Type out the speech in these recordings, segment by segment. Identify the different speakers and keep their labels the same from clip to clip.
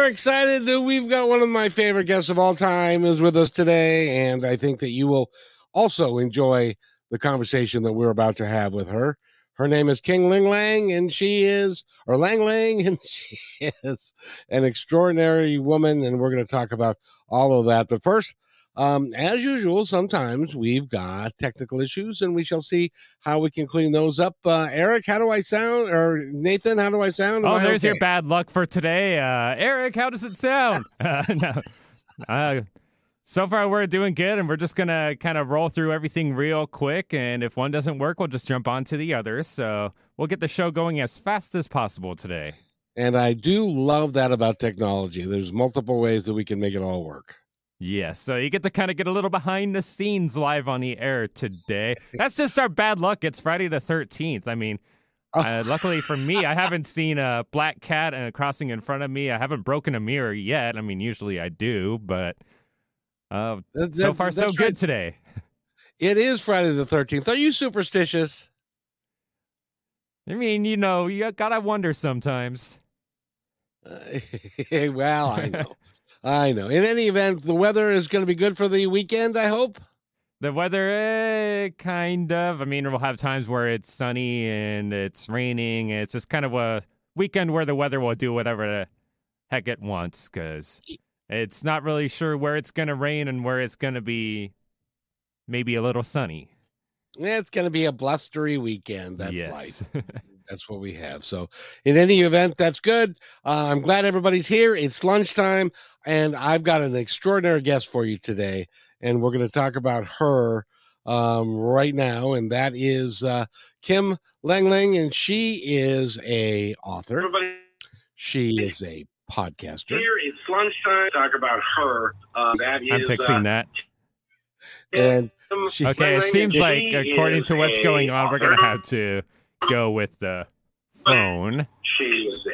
Speaker 1: we're excited. that We've got one of my favorite guests of all time is with us today, and I think that you will also enjoy the conversation that we're about to have with her. Her name is King Ling Lang, and she is, or Lang Lang, and she is an extraordinary woman, and we're going to talk about all of that. But first, um, as usual, sometimes we've got technical issues, and we shall see how we can clean those up. Uh, Eric, how do I sound? Or Nathan, how do I sound? Am
Speaker 2: Oh,
Speaker 1: I
Speaker 2: there's your bad luck for today. Uh, Eric, how does it sound? uh, no. Uh, so far, we're doing good, and we're just going to kind of roll through everything real quick. And if one doesn't work, we'll just jump on to the others. So we'll get the show going as fast as possible today.
Speaker 1: And I do love that about technology. There's multiple ways that we can make it all work.
Speaker 2: Yes, so you get to kind of get a little behind the scenes live on the air today. That's just our bad luck. It's Friday the 13th. I mean,
Speaker 1: Oh.
Speaker 2: uh, luckily for me, I haven't seen a black cat uh, crossing in front of me. I haven't broken a mirror yet. I mean, usually I do, but uh,
Speaker 1: That-
Speaker 2: so far so
Speaker 1: that's
Speaker 2: good
Speaker 1: right.
Speaker 2: today.
Speaker 1: It is Friday the 13th. Are you superstitious?
Speaker 2: I mean, you know, you gotta wonder sometimes.
Speaker 1: Uh, well, I know. I know. In any event, the weather is going to be good for the weekend, I hope.
Speaker 2: The weather, eh, kind of. I mean, we'll have times where it's sunny and it's raining. It's just kind of a weekend where the weather will do whatever the heck it wants because it's not really sure where it's going to rain and where it's going to be maybe a little sunny.
Speaker 1: Yeah, It's going to be a blustery weekend. That's
Speaker 2: yes.
Speaker 1: life. That's what we have. So, in any event, that's good. Uh, I'm glad everybody's here. It's lunchtime, and I've got an extraordinary guest for you today, and we're going to talk about her um, right now, and that is uh, Kim Lang Lang, and she is a author.
Speaker 3: Everybody
Speaker 1: She is a podcaster.
Speaker 3: here, it's lunchtime. Talk about her. Uh, that is,
Speaker 2: I'm fixing
Speaker 3: uh,
Speaker 2: that.
Speaker 1: And she-
Speaker 2: Okay, it seems like according to what's going on, we're going to have to go with the phone.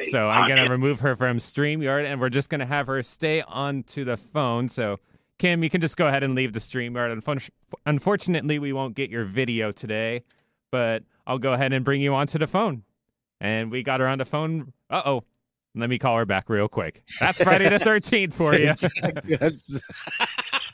Speaker 2: So I'm going to remove her from StreamYard and we're just going to have her stay onto the phone. So, Kim, you can just go ahead and leave the StreamYard. Unfun- Unfortunately, we won't get your video today, but I'll go ahead and bring you onto the phone. And we got her on the phone. Uh oh. Let me call her back real quick. That's Friday the 13th for you.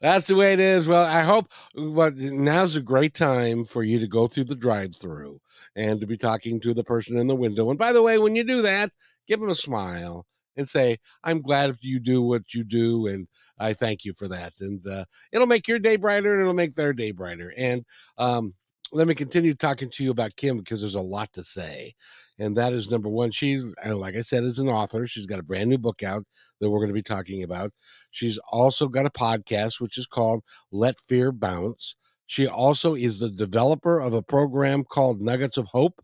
Speaker 1: that's, the way it is. Well, I hope but now's a great time for you to go through the drive-through and to be talking to the person in the window. And by the way, when you do that, give them a smile and say, "I'm glad you do what you do, and I thank you for that." And uh, it'll make your day brighter, and it'll make their day brighter. And um, let me continue talking to you about Kim because there's a lot to say. And that is number one. She's, and like I said, is an author. She's got a brand new book out that we're going to be talking about. She's also got a podcast, which is called Let Fear Bounce. She also is the developer of a program called Nuggets of Hope,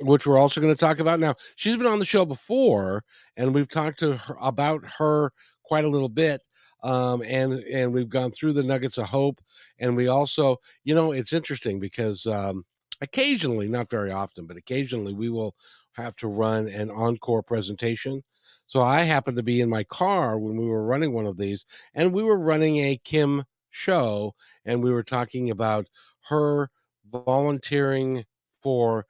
Speaker 1: which we're also going to talk about. Now, she's been on the show before, and we've talked to her about her quite a little bit. Um, and and we've gone through the Nuggets of Hope, and we also, you know, it's interesting because um, occasionally, not very often, but occasionally, we will have to run an encore presentation. So I happened to be in my car when we were running one of these, and we were running a Kim show, and we were talking about her volunteering for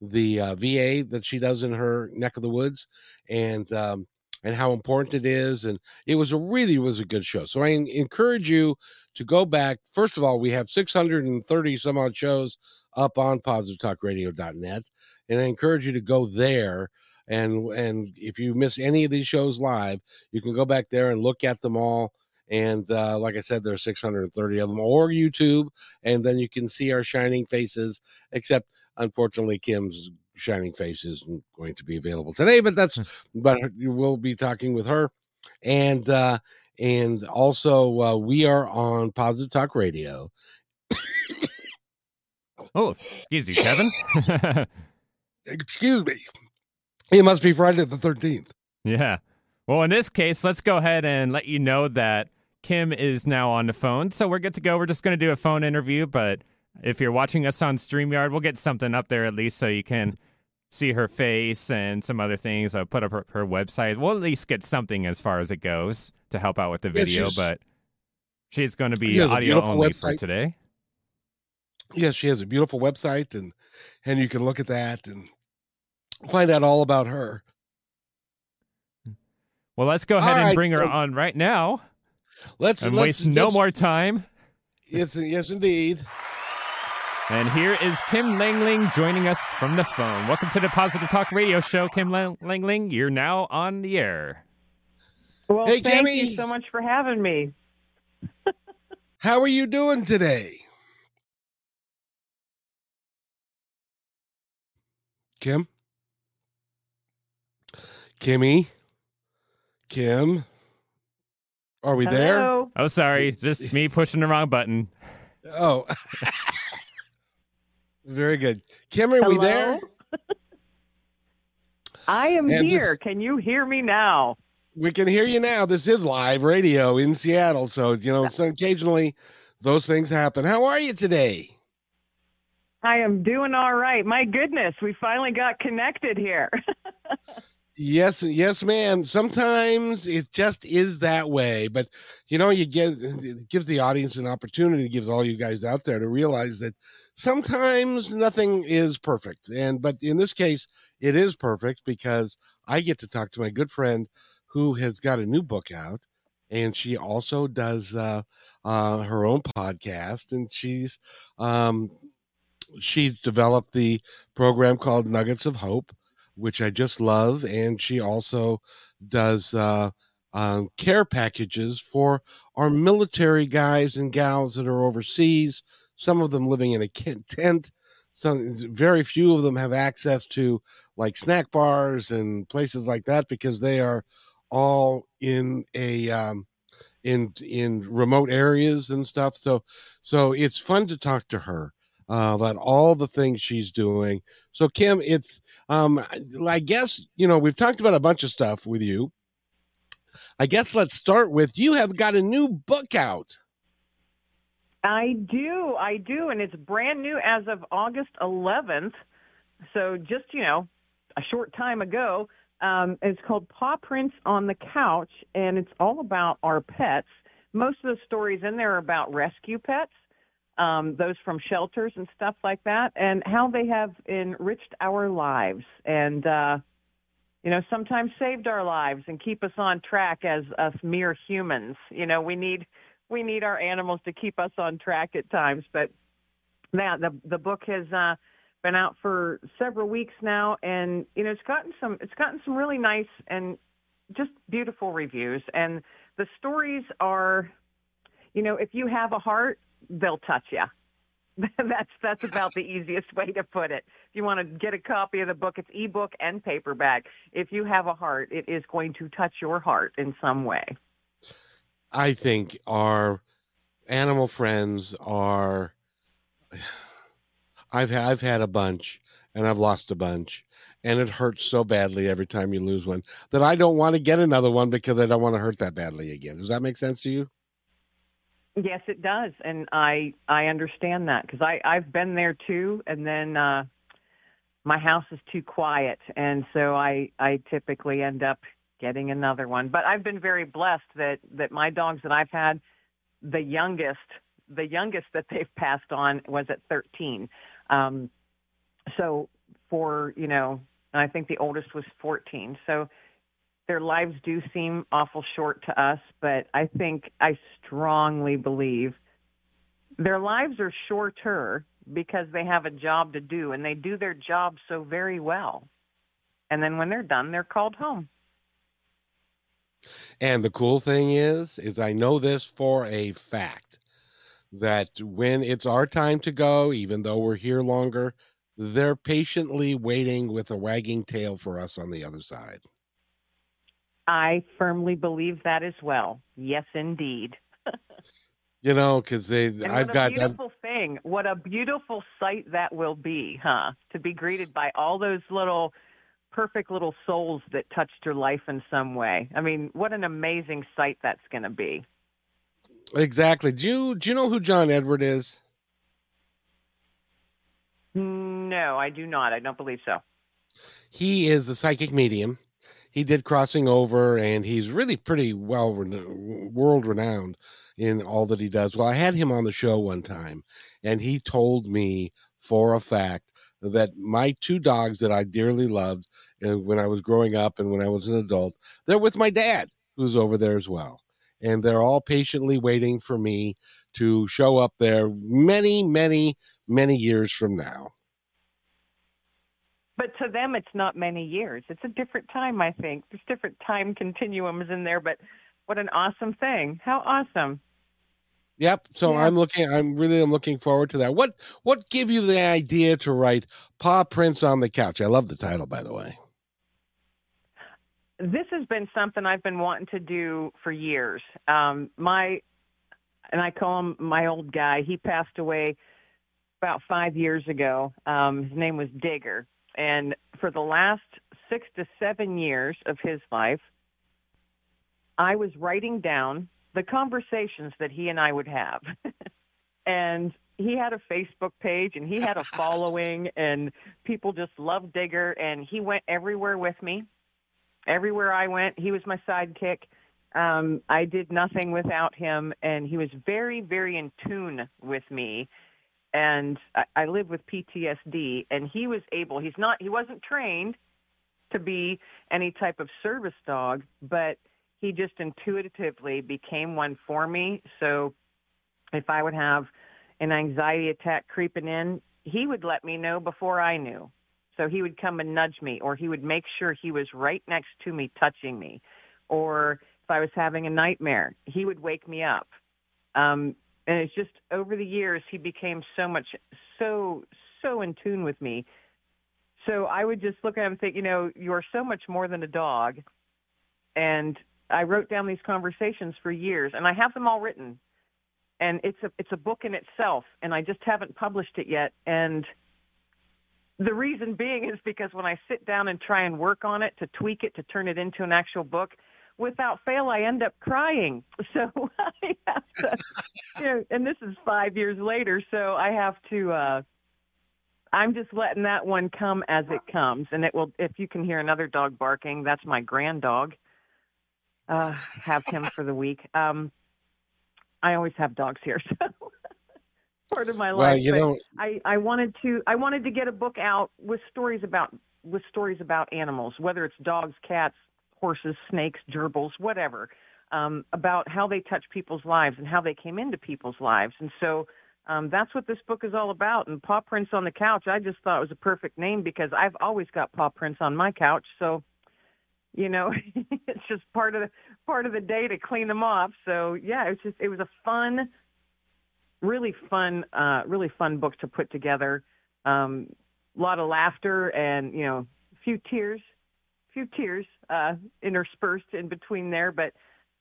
Speaker 1: the uh, VA that she does in her neck of the woods, and um, and how important it is. And it was a really was a good show. So I encourage you to go back. First of all, we have 630 some odd shows up on positivetalkradio.net, and I encourage you to go there. And and if you miss any of these shows live, you can go back there and look at them all. And uh, like I said, there are 630 of them, or YouTube, and then you can see our shining faces. Except, unfortunately, Kim's shining face isn't going to be available today. But that's, but you will be talking with her, and uh, and also uh, we are on Positive Talk Radio.
Speaker 2: Oh, excuse you, Kevin.
Speaker 1: Excuse me. It must be Friday the 13th.
Speaker 2: yeah. Well, in this case, let's go ahead and let you know that Kim is now on the phone, so we're good to go. We're just going to do a phone interview, but if you're watching us on StreamYard, we'll get something up there at least so you can see her face and some other things. I'll put up her, her website. We'll at least get something as far as it goes to help out with the
Speaker 1: Yeah,
Speaker 2: video,
Speaker 1: she's-
Speaker 2: but she's going to be audio only for today.
Speaker 1: Yes, she has a beautiful website, and and you can look at that and find out all about her.
Speaker 2: Well, let's go ahead
Speaker 1: All
Speaker 2: and
Speaker 1: right,
Speaker 2: bring her
Speaker 1: so-
Speaker 2: on right now
Speaker 1: Let's
Speaker 2: and
Speaker 1: let's,
Speaker 2: waste no
Speaker 1: let's-
Speaker 2: more time.
Speaker 1: Yes, yes, indeed.
Speaker 2: And here is Kim Lengling joining us from the phone. Welcome to the Positive Talk Radio Show, Kim Lengling. You're now on the air.
Speaker 4: Well,
Speaker 1: Hey,
Speaker 4: thank
Speaker 1: Kimmy.
Speaker 4: you so much for having me.
Speaker 1: How are you doing today, Kim? Kimmy, Kim, are we there?
Speaker 2: Oh, sorry, just me pushing the wrong button.
Speaker 1: Oh, very good. Kim, are we there?
Speaker 4: I am
Speaker 1: And this-
Speaker 4: here. Can you hear me now?
Speaker 1: We can hear you now. This is live radio in Seattle, so you know, so occasionally those things happen. How are you today?
Speaker 4: I am doing all right. My goodness, we finally got connected here.
Speaker 1: Yes, yes, ma'am. Sometimes it just is that way, but you know, you get it gives the audience an opportunity, gives all you guys out there to realize that sometimes nothing is perfect. And but in this case, it is perfect because I get to talk to my good friend who has got a new book out, and she also does uh, uh, her own podcast, and she's um, she's developed the program called Nuggets of Hope which I just love. And she also does uh, um, care packages for our military guys and gals that are overseas. Some of them living in a tent. Some very few of them have access to like snack bars and places like that because they are all in a um, in in remote areas and stuff. So so it's fun to talk to her uh, about all the things she's doing. So Kim, it's um, I guess you know we've talked about a bunch of stuff with you. I guess let's start with you have got a new book out.
Speaker 4: I do. I do. And it's brand new as of August 11th. So just, you know, a short time ago. Um, it's called Paw Prints on the Couch, and it's all about our pets. Most of the stories in there are about rescue pets, um, those from shelters and stuff like that, and how they have enriched our lives and, uh, you know, sometimes saved our lives and keep us on track as us mere humans. You know, we need we need our animals to keep us on track at times. But yeah, the the book has uh, been out for several weeks now, and you know it's gotten some it's gotten some really nice and just beautiful reviews. And the stories are, you know, if you have a heart, they'll touch you. that's that's about the easiest way to put it. If you want to get a copy of the book, it's ebook and paperback. If you have a heart, it is going to touch your heart in some way.
Speaker 1: I think our animal friends are. I've I've had a bunch, and I've lost a bunch, and it hurts so badly every time you lose one that I don't want to get another one because I don't want to hurt that badly again. Does that make sense to you?
Speaker 4: Yes, it does, and I I understand that because I I've been there too, and then uh, my house is too quiet, and so I I typically end up getting another one. But I've been very blessed that that my dogs that I've had, the youngest the youngest that they've passed on was at 13. Um, so for you know, and I think the oldest was 14. So their lives do seem awful short to us, but I think I strongly believe their lives are shorter because they have a job to do and they do their job so very well. And then when they're done, they're called home.
Speaker 1: And the cool thing is, is I know this for a fact that when it's our time to go, even though we're here longer, they're patiently waiting with a wagging tail for us on the other side.
Speaker 4: I firmly believe that as well. Yes, indeed.
Speaker 1: You know, because they,
Speaker 4: And
Speaker 1: I've
Speaker 4: what a
Speaker 1: got, I've,
Speaker 4: beautiful thing. What a beautiful sight that will be, huh? To be greeted by all those little perfect little souls that touched your life in some way. I mean, what an amazing sight that's going to be.
Speaker 1: Exactly. Do you do you know who John Edward is?
Speaker 4: No, I do not. I don't believe so.
Speaker 1: He is a psychic medium. He did crossing over, and he's really pretty well world renowned in all that he does. Well, I had him on the show one time, and he told me for a fact that my two dogs that I dearly loved when I was growing up and when I was an adult, they're with my dad, who's over there as well. And they're all patiently waiting for me to show up there many, many, many years from now.
Speaker 4: But to them, it's not many years. It's a different time, I think. There's different time continuums in there, but what an awesome thing. How awesome.
Speaker 1: Yep. So yeah. I'm looking. I'm really. I'm looking forward to that. What What gave you the idea to write "Paw Prints on the Couch"? I love the title, by the way.
Speaker 4: This has been something I've been wanting to do for years. Um, my, and I call him my old guy. He passed away about five years ago. Um, his name was Digger, and for the last six to seven years of his life, I was writing down the conversations that he and I would have. and he had a Facebook page and he had a following and people just loved Digger and he went everywhere with me. Everywhere I went, he was my sidekick. Um, I did nothing without him and he was very, very in tune with me. And I, I live with PTSD and he was able, he's not, he wasn't trained to be any type of service dog, but he just intuitively became one for me. So if I would have an anxiety attack creeping in, he would let me know before I knew. So he would come and nudge me, or he would make sure he was right next to me, touching me. Or if I was having a nightmare, he would wake me up. Um, and it's just over the years, he became so much, so, so in tune with me. So I would just look at him and think, you know, you're so much more than a dog. And I wrote down these conversations for years, and I have them all written. And it's a it's a book in itself, and I just haven't published it yet. And the reason being is because when I sit down and try and work on it to tweak it to turn it into an actual book, without fail, I end up crying. So I have to, you know, and this is five years later, so I have to. uh I'm just letting that one come as it comes, and it will. If you can hear another dog barking, that's my grand dog uh, have him for the week. Um, I always have dogs here, so part of my
Speaker 1: well,
Speaker 4: life.
Speaker 1: You know,
Speaker 4: I, I wanted to I wanted to get a book out with stories about with stories about animals, whether it's dogs, cats, horses, snakes, gerbils, whatever, um, about how they touch people's lives and how they came into people's lives. And so um, that's what this book is all about. And Paw Prints on the Couch, I just thought it was a perfect name because I've always got paw prints on my couch. So you know it's just part of the part of the day to clean them off. So yeah it was just it was a fun really fun uh really fun book to put together. Um a lot of laughter and you know a few tears a few tears uh interspersed in between there but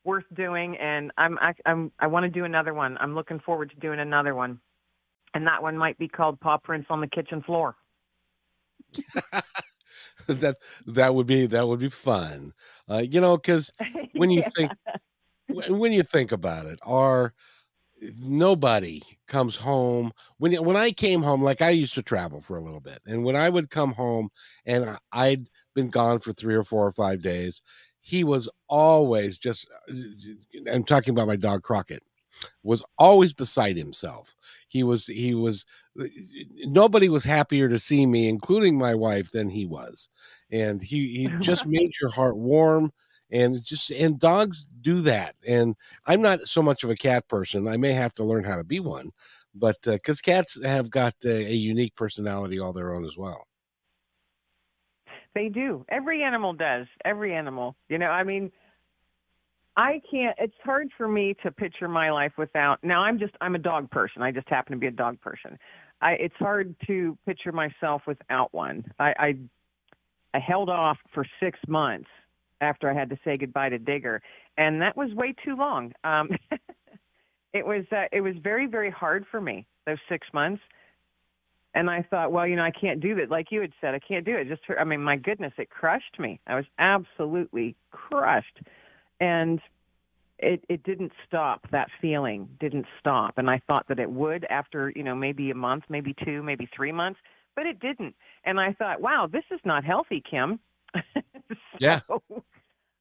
Speaker 4: worth doing. And i'm I, i'm i want to do another one. I'm looking forward to doing another one. And that one might be called paw prints on the kitchen floor
Speaker 1: that that would be that would be fun. Uh, you know, because when you yeah. think when you think about it, our nobody comes home when when I came home. Like I used to travel for a little bit, and when I would come home and I'd been gone for three or four or five days, he was always just. Uh, I'm talking about my dog Crockett was always beside himself. He was he was nobody was happier to see me, including my wife, than he was, and he he just made your heart warm. And just and dogs do that. And I'm not so much of a cat person. I may have to learn how to be one, but because uh, cats have got uh, a unique personality all their own as well.
Speaker 4: They do. Every animal does. Every animal. You know, I mean, I can't. It's hard for me to picture my life without. Now I'm just. I'm a dog person. I just happen to be a dog person. I. It's hard to picture myself without one. I. I, I held off for six months after I had to say goodbye to Digger, and that was way too long. Um, it was. Uh, it was very very hard for me those six months. And I thought, well, you know, I can't do that. Like you had said, I can't do it. Just, I mean, my goodness, it crushed me. I was absolutely crushed and it it didn't stop. That feeling didn't stop, and I thought that it would after you know maybe a month, maybe two, maybe three months, but it didn't. And I thought, wow, this is not healthy, Kim. so
Speaker 1: Yeah.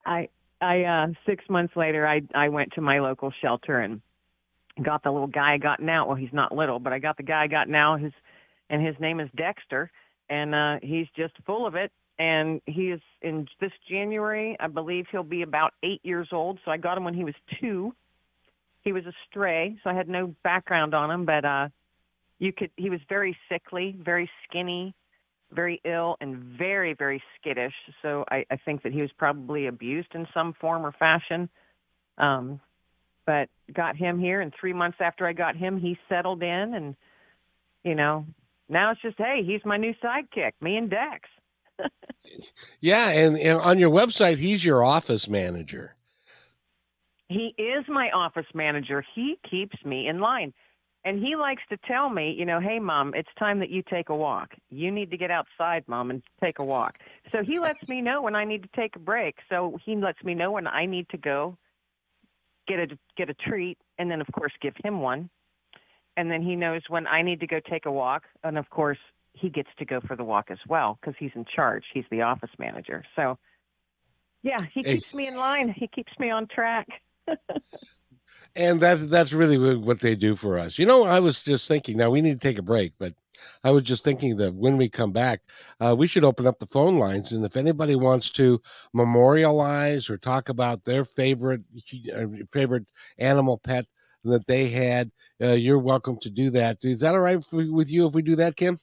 Speaker 4: I I uh six months later I I went to my local shelter and got the little guy I got now. Well, he's not little, but I got the guy I got now. His and his name is Dexter, and uh he's just full of it. And he is in this January, I believe he'll be about eight years old. So I got him when he was two. He was a stray, so I had no background on him, but uh you could he was very sickly, very skinny, very ill and very, very skittish. So I, I think that he was probably abused in some form or fashion. Um, but got him here, and three months after I got him, he settled in, and you know, now it's just hey, he's my new sidekick, me and Dex.
Speaker 1: Yeah, and, and on your website, he's your office manager.
Speaker 4: He is my office manager. He keeps me in line. And he likes to tell me, you know, hey, mom, it's time that you take a walk. You need to get outside, mom, and take a walk. So he lets me know when I need to take a break. So he lets me know when I need to go get a get a treat, and then of course give him one. And then he knows when I need to go take a walk, and of course he gets to go for the walk as well because he's in charge. He's the office manager. So yeah, he keeps me in line. He keeps me on track.
Speaker 1: And that that's really what they do for us. You know, I was just thinking. Now we need to take a break, but I was just thinking that when we come back, uh, we should open up the phone lines, and if anybody wants to memorialize or talk about their favorite uh, favorite animal pet that they had, uh, you're welcome to do that. Is that all right f- with you if we do that, Kim?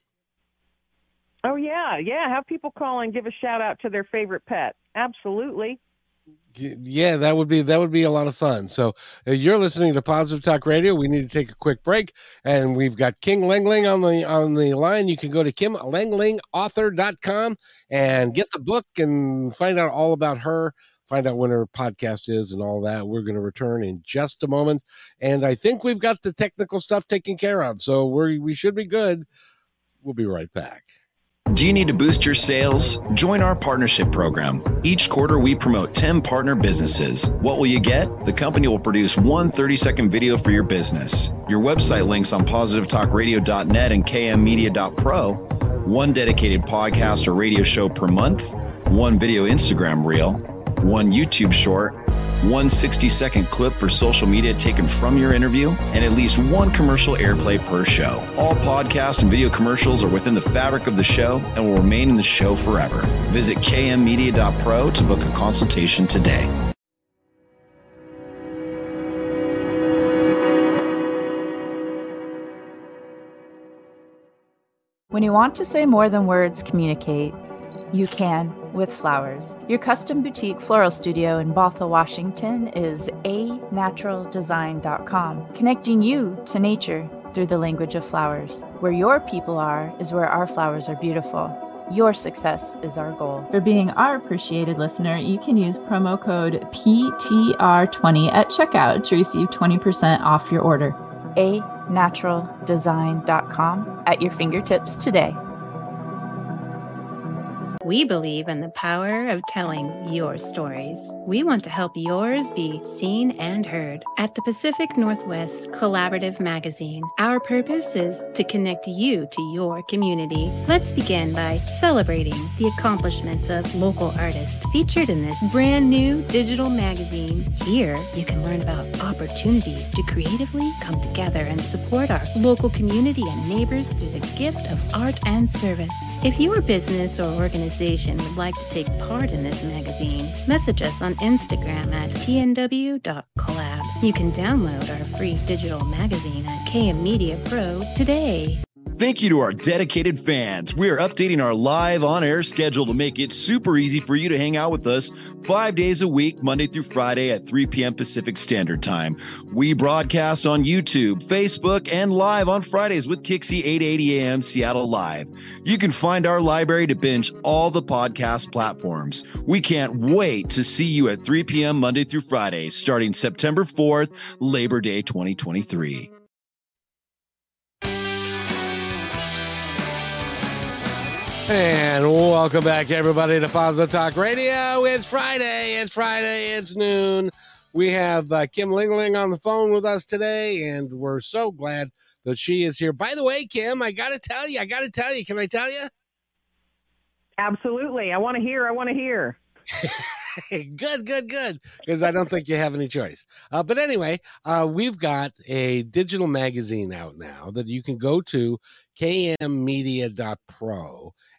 Speaker 4: Oh yeah, yeah. Have people call and give a shout out to their favorite pet. Absolutely.
Speaker 1: Yeah, that would be that would be a lot of fun. So uh, you're listening to Positive Talk Radio. We need to take a quick break, and we've got Kim Lengling on the on the line. You can go to kimlenglingauthor.com and get the book and find out all about her. Find out when her podcast is and all that. We're going to return in just a moment, and I think we've got the technical stuff taken care of, so we we should be good. We'll be right back.
Speaker 5: Do you need to boost your sales? Join our partnership program. Each quarter, we promote 10 partner businesses. What will you get? The company will produce one 30 second video for your business. Your website links on positivetalkradio.net and kmmedia.pro. One dedicated podcast or radio show per month. One video Instagram reel. One YouTube short. One 60 second clip for social media taken from your interview, and at least one commercial airplay per show. All podcast and video commercials are within the fabric of the show and will remain in the show forever. Visit kmmedia.pro to book a consultation today.
Speaker 6: When you want to say more than words communicate, you can with flowers. Your custom boutique floral studio in Bothell, Washington is anaturaldesign.com, connecting you to nature through the language of flowers. Where your people are is where our flowers are beautiful. Your success is our goal.
Speaker 7: For being our appreciated listener, you can use promo code PTR20 at checkout to receive 20% off your order.
Speaker 6: anaturaldesign.com at your fingertips today.
Speaker 8: We believe in the power of telling your stories. We want to help yours be seen and heard. At the Pacific Northwest Collaborative Magazine, our purpose is to connect you to your community. Let's begin by celebrating the accomplishments of local artists featured in this brand new digital magazine. Here, you can learn about opportunities to creatively come together and support our local community and neighbors through the gift of art and service. If your business or organization would like to take part in this magazine, message us on Instagram at pnw.collab. You can download our free digital magazine at KM Media Pro today.
Speaker 5: Thank you to our dedicated fans. We are updating our live on air schedule to make it super easy for you to hang out with us five days a week, Monday through Friday at 3 p.m. Pacific Standard Time. We broadcast on YouTube, Facebook, and live on Fridays with KIXI 880 a.m. Seattle Live. You can find our library to binge all the podcast platforms. We can't wait to see you at 3 p.m. Monday through Friday, starting September 4th, Labor Day 2023.
Speaker 1: And welcome back, everybody, to Positive Talk Radio. It's Friday. It's Friday. It's noon. We have uh, Kim Lengling on the phone with us today, and we're so glad that she is here. By the way, Kim, I got to tell you, I got to tell you, can I tell you?
Speaker 4: Absolutely. I want to hear. I want to hear.
Speaker 1: good, good, good. Because I don't think you have any choice. Uh, but anyway, uh, we've got a digital magazine out now that you can go to kmmedia.pro,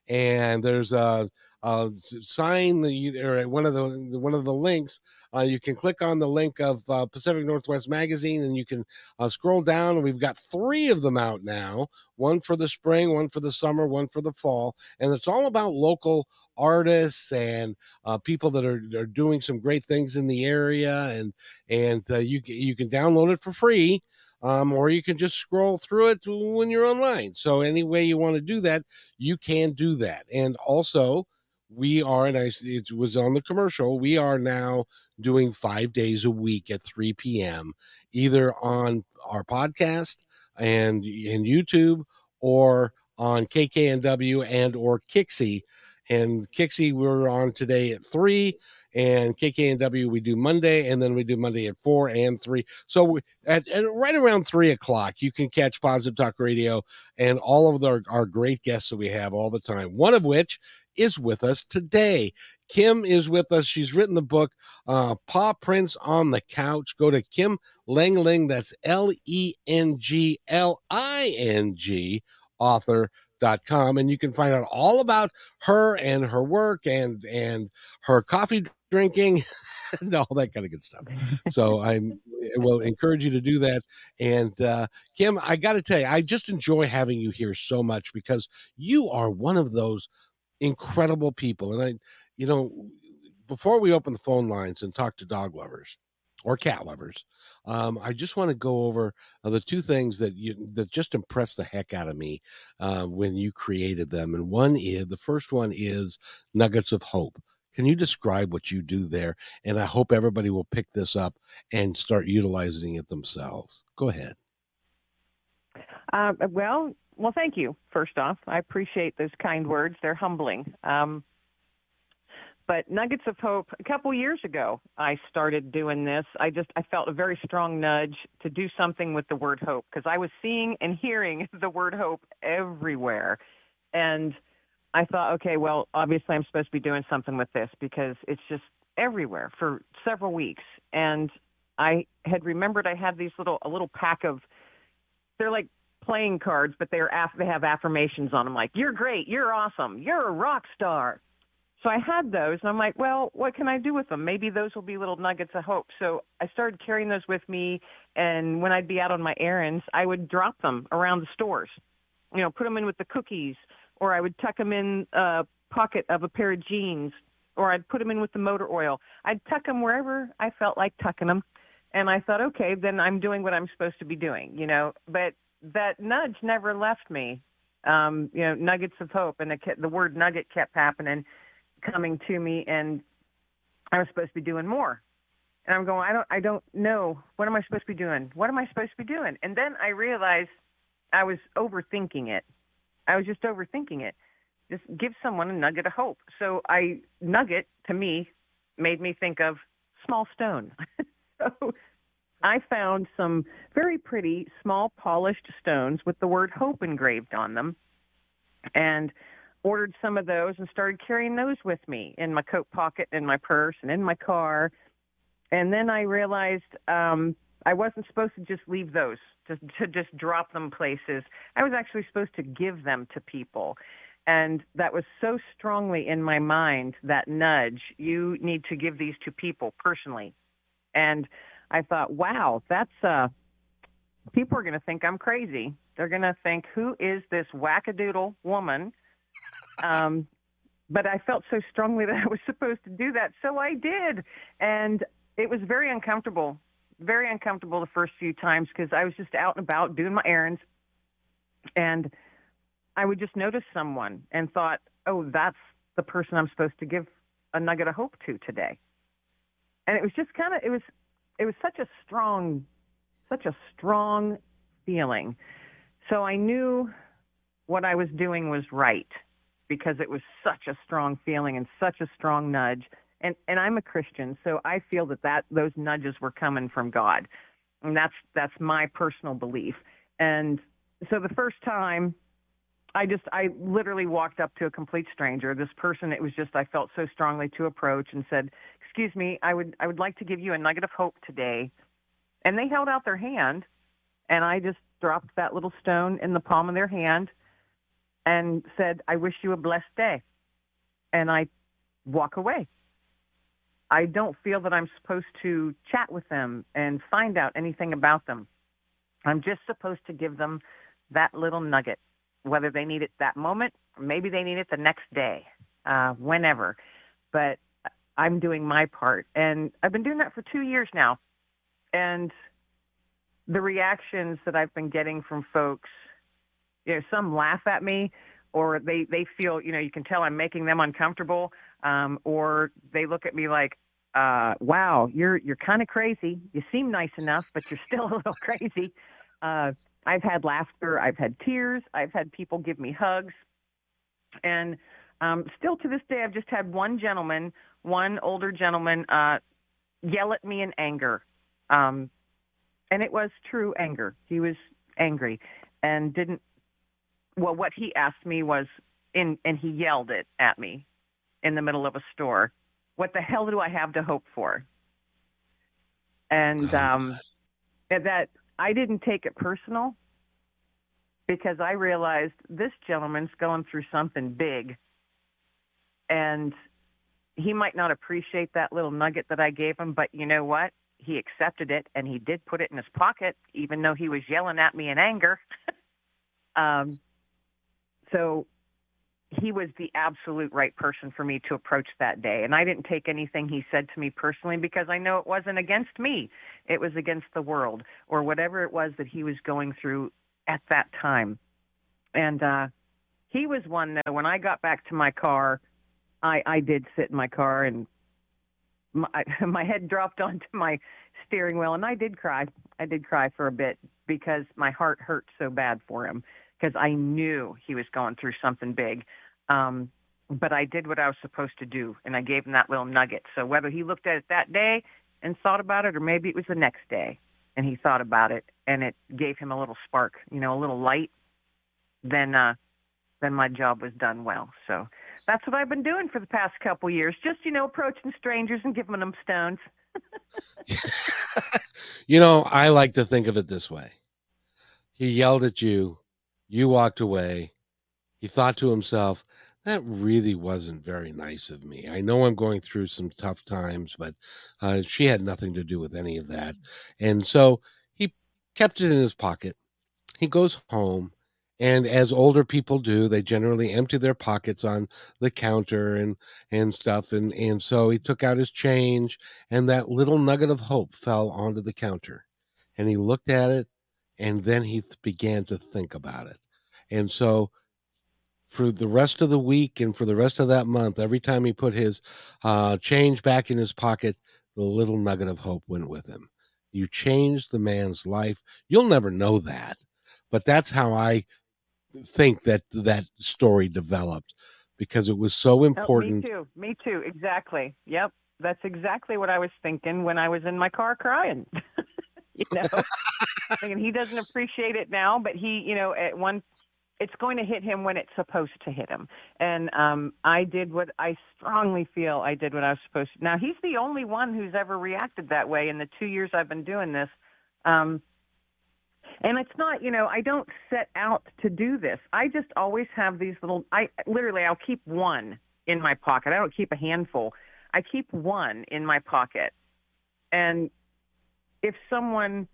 Speaker 1: and there's a, a sign the or one of the one of the links. Uh, you can click on the link of uh, Pacific Northwest Magazine and you can uh, scroll down. And we've got three of them out now one for the spring, one for the summer, one for the fall. And it's all about local artists and uh, people that are, are doing some great things in the area, and and uh, you you can download it for free. Um, or you can just scroll through it when you're online. So any way you want to do that, you can do that. And also, we are, and I it was on the commercial. We are now doing five days a week at 3 p.m. either on our podcast and in YouTube or on KKNW and or KIXI and KIXI we're on today at three, and KKNW we do Monday, and then we do Monday at four and three. So at, at right around three o'clock, you can catch Positive Talk Radio and all of our, our great guests that we have all the time. One of which is with us today. Kim is with us. She's written the book uh, Paw Prints on the Couch. Go to Kim Lengling. That's L E N G L I N G author dot com and you can find out all about her and her work and and her coffee drinking and all that kind of good stuff so i will encourage you to do that and uh, kim i got to tell you i just enjoy having you here so much because you are one of those incredible people and i you know before we open the phone lines and talk to dog lovers or cat lovers. Um, I just want to go over uh, the two things that you that just impressed the heck out of me uh, when you created them. And one is the first one is Nuggets of Hope. Can you describe what you do there? And I hope everybody will pick this up and start utilizing it themselves. Go ahead.
Speaker 4: Uh, well, well, thank you. First off, I appreciate those kind words. They're humbling. Um, but Nuggets of Hope, a couple years ago, I started doing this. I just I felt a very strong nudge to do something with the word hope because I was seeing and hearing the word hope everywhere, and I thought, okay, well, obviously I'm supposed to be doing something with this because it's just everywhere for several weeks, and I had remembered I had these little a little pack of they're like playing cards, but they're af- they have affirmations on them like you're great, you're awesome, you're a rock star so I had those, and I'm like, well, what can I do with them? Maybe those will be little nuggets of hope. So I started carrying those with me, and when I'd be out on my errands, I would drop them around the stores. You know, put them in with the cookies, or I would tuck them in a pocket of a pair of jeans, or I'd put them in with the motor oil. I'd tuck them wherever I felt like tucking them, and I thought, okay, then I'm doing what I'm supposed to be doing. You know, but that nudge never left me. Um, you know, nuggets of hope, and the, the word nugget kept happening coming to me and I was supposed to be doing more. And I'm going, I don't I don't know. What am I supposed to be doing? What am I supposed to be doing? And then I realized I was overthinking it. I was just overthinking it. Just give someone a nugget of hope. So I nugget to me made me think of small stone. so I found some very pretty small polished stones with the word hope engraved on them. And ordered some of those and started carrying those with me in my coat pocket, in my purse, and in my car. And then I realized um, I wasn't supposed to just leave those, to, to just drop them places. I was actually supposed to give them to people. And that was so strongly in my mind, that nudge, you need to give these to people personally. And I thought, wow, that's, uh, people are going to think I'm crazy. They're going to think, who is this wackadoodle woman um, but I felt so strongly that I was supposed to do that, so I did, and it was very uncomfortable, very uncomfortable the first few times because I was just out and about doing my errands, and I would just notice someone and thought, "Oh, that's the person I'm supposed to give a nugget of hope to today," and it was just kind of it was it was such a strong, such a strong feeling. So I knew what I was doing was right because it was such a strong feeling and such a strong nudge. And and I'm a Christian, so I feel that that those nudges were coming from God, and that's that's my personal belief. And so the first time, I just I literally walked up to a complete stranger. This person, it was just I felt so strongly to approach and said, "Excuse me, I would I would like to give you a nugget of hope today." And they held out their hand, and I just dropped that little stone in the palm of their hand and said, I wish you a blessed day. And I walk away. I don't feel that I'm supposed to chat with them and find out anything about them. I'm just supposed to give them that little nugget, whether they need it that moment, maybe they need it the next day, uh, whenever. But I'm doing my part. And I've been doing that for two years now. And the reactions that I've been getting from folks, you know, some laugh at me or they, they feel, you know, you can tell I'm making them uncomfortable. Um, or they look at me like, uh, wow, you're, you're kind of crazy. You seem nice enough, but you're still a little crazy. Uh, I've had laughter. I've had tears. I've had people give me hugs. And um, still to this day, I've just had one gentleman, one older gentleman, uh, yell at me in anger. Um, and it was true anger. He was angry and didn't. Well, what he asked me was in, and he yelled it at me in the middle of a store. What the hell do I have to hope for? And um, that I didn't take it personal because I realized this gentleman's going through something big, and he might not appreciate that little nugget that I gave him. But you know what? he accepted it and he did put it in his pocket, even though he was yelling at me in anger. um, so he was the absolute right person for me to approach that day. And I didn't take anything he said to me personally because I know it wasn't against me. It was against the world or whatever it was that he was going through at that time. And uh, he was one that when I got back to my car, I, I did sit in my car and my, my head dropped onto my steering wheel and I did cry. I did cry for a bit because my heart hurt so bad for him because I knew he was going through something big. Um, but I did what I was supposed to do and I gave him that little nugget. So whether he looked at it that day and thought about it or maybe it was the next day and he thought about it and it gave him a little spark, you know, a little light, then uh then my job was done well. So that's what I've been doing for the past couple years. Just you know, approaching strangers and giving them stones.
Speaker 1: you know, I like to think of it this way. He yelled at you, you walked away. He thought to himself, that really wasn't very nice of me. I know I'm going through some tough times, but uh, she had nothing to do with any of that. And so he kept it in his pocket. He goes home and as older people do they generally empty their pockets on the counter and and stuff and and so he took out his change and that little nugget of hope fell onto the counter and he looked at it and then he th- began to think about it and so for the rest of the week and for the rest of that month every time he put his uh, change back in his pocket the little nugget of hope went with him you changed the man's life you'll never know that but that's how i think that that story developed because it was so important.
Speaker 4: Oh, me too. Me too. Exactly. Yep. That's exactly what I was thinking when I was in my car crying. you know, thinking he doesn't appreciate it now, but he, you know, at one, it's going to hit him when it's supposed to hit him. And um, I did what I strongly feel I did what I was supposed to. Now he's the only one who's ever reacted that way in the two years I've been doing this. Um, and it's not, you know, I don't set out to do this. I just always have these little, I literally, I'll keep one in my pocket. I don't keep a handful. I keep one in my pocket. And if someone,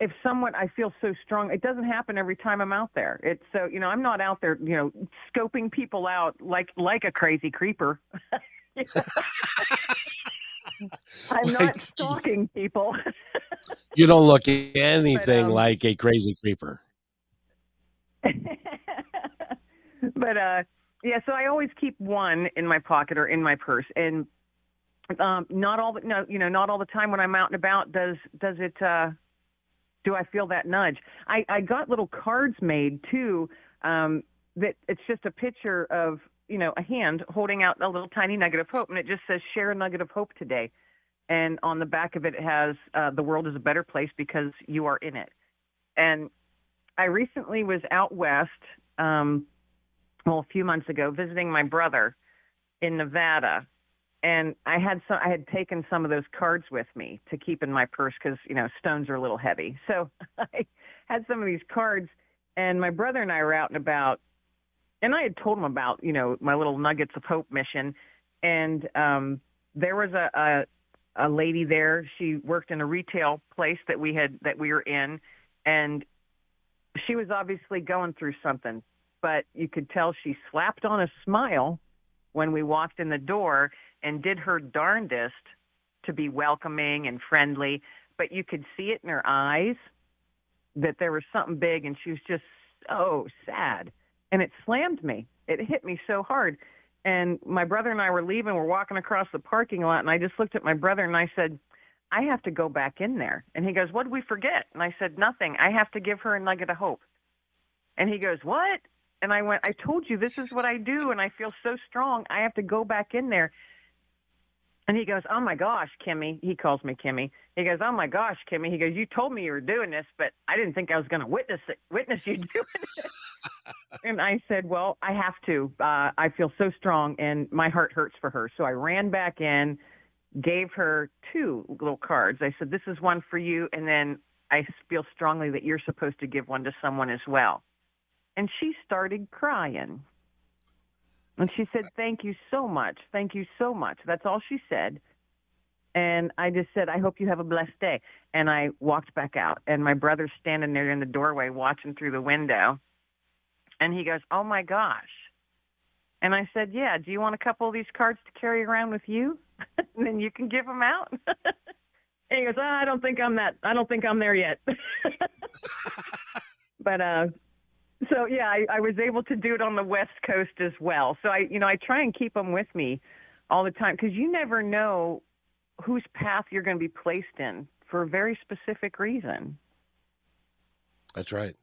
Speaker 4: if someone, I feel so strong, it doesn't happen every time I'm out there. It's so, you know, I'm not out there, you know, scoping people out like, like a crazy creeper. I'm not stalking people.
Speaker 1: you don't look anything but, um, like a crazy creeper.
Speaker 4: but uh yeah, so I always keep one in my pocket or in my purse and um not all the no, you know, not all the time when I'm out and about does does it uh do I feel that nudge. I I got little cards made too um that it's just a picture of you know, a hand holding out a little tiny nugget of hope, and it just says "Share a nugget of hope today." And on the back of it, it has uh, "The world is a better place because you are in it." And I recently was out west, um, well, a few months ago, visiting my brother in Nevada, and I had some. I had taken some of those cards with me to keep in my purse because you know stones are a little heavy. So I had some of these cards, and my brother and I were out and about, and I had told him about you know my little Nuggets of Hope mission, and um, there was a, a a lady there. She worked in a retail place that we had that we were in, and she was obviously going through something. But you could tell she slapped on a smile when we walked in the door and did her darndest to be welcoming and friendly. But you could see it in her eyes that there was something big, and she was just so sad. And it slammed me. It hit me so hard. And my brother and I were leaving. We're walking across the parking lot, and I just looked at my brother and I said, I have to go back in there. And he goes, What did we forget? And I said, Nothing. I have to give her a nugget of hope. And he goes, What? And I went, I told you this is what I do, and I feel so strong. I have to go back in there. And he goes, Oh my gosh, Kimmy. He calls me Kimmy. He goes, Oh my gosh, Kimmy. He goes, You told me you were doing this, but I didn't think I was going to witness it, witness you doing it. and I said, Well, I have to. Uh, I feel so strong, and my heart hurts for her. So I ran back in, gave her two little cards. I said, This is one for you, and then I feel strongly that you're supposed to give one to someone as well. And she started crying. And she said, Thank you so much. Thank you so much. That's all she said. And I just said, I hope you have a blessed day. And I walked back out. And my brother's standing there in the doorway watching through the window. And he goes, Oh my gosh. And I said, Yeah, do you want a couple of these cards to carry around with you? and then you can give them out. and he goes, oh, I don't think I'm that. I don't think I'm there yet. but uh, so yeah, I, I was able to do it on the West Coast as well. So I, you know, I try and keep them with me all the time because you never know whose path you're going to be placed in for a very specific reason.
Speaker 1: That's right.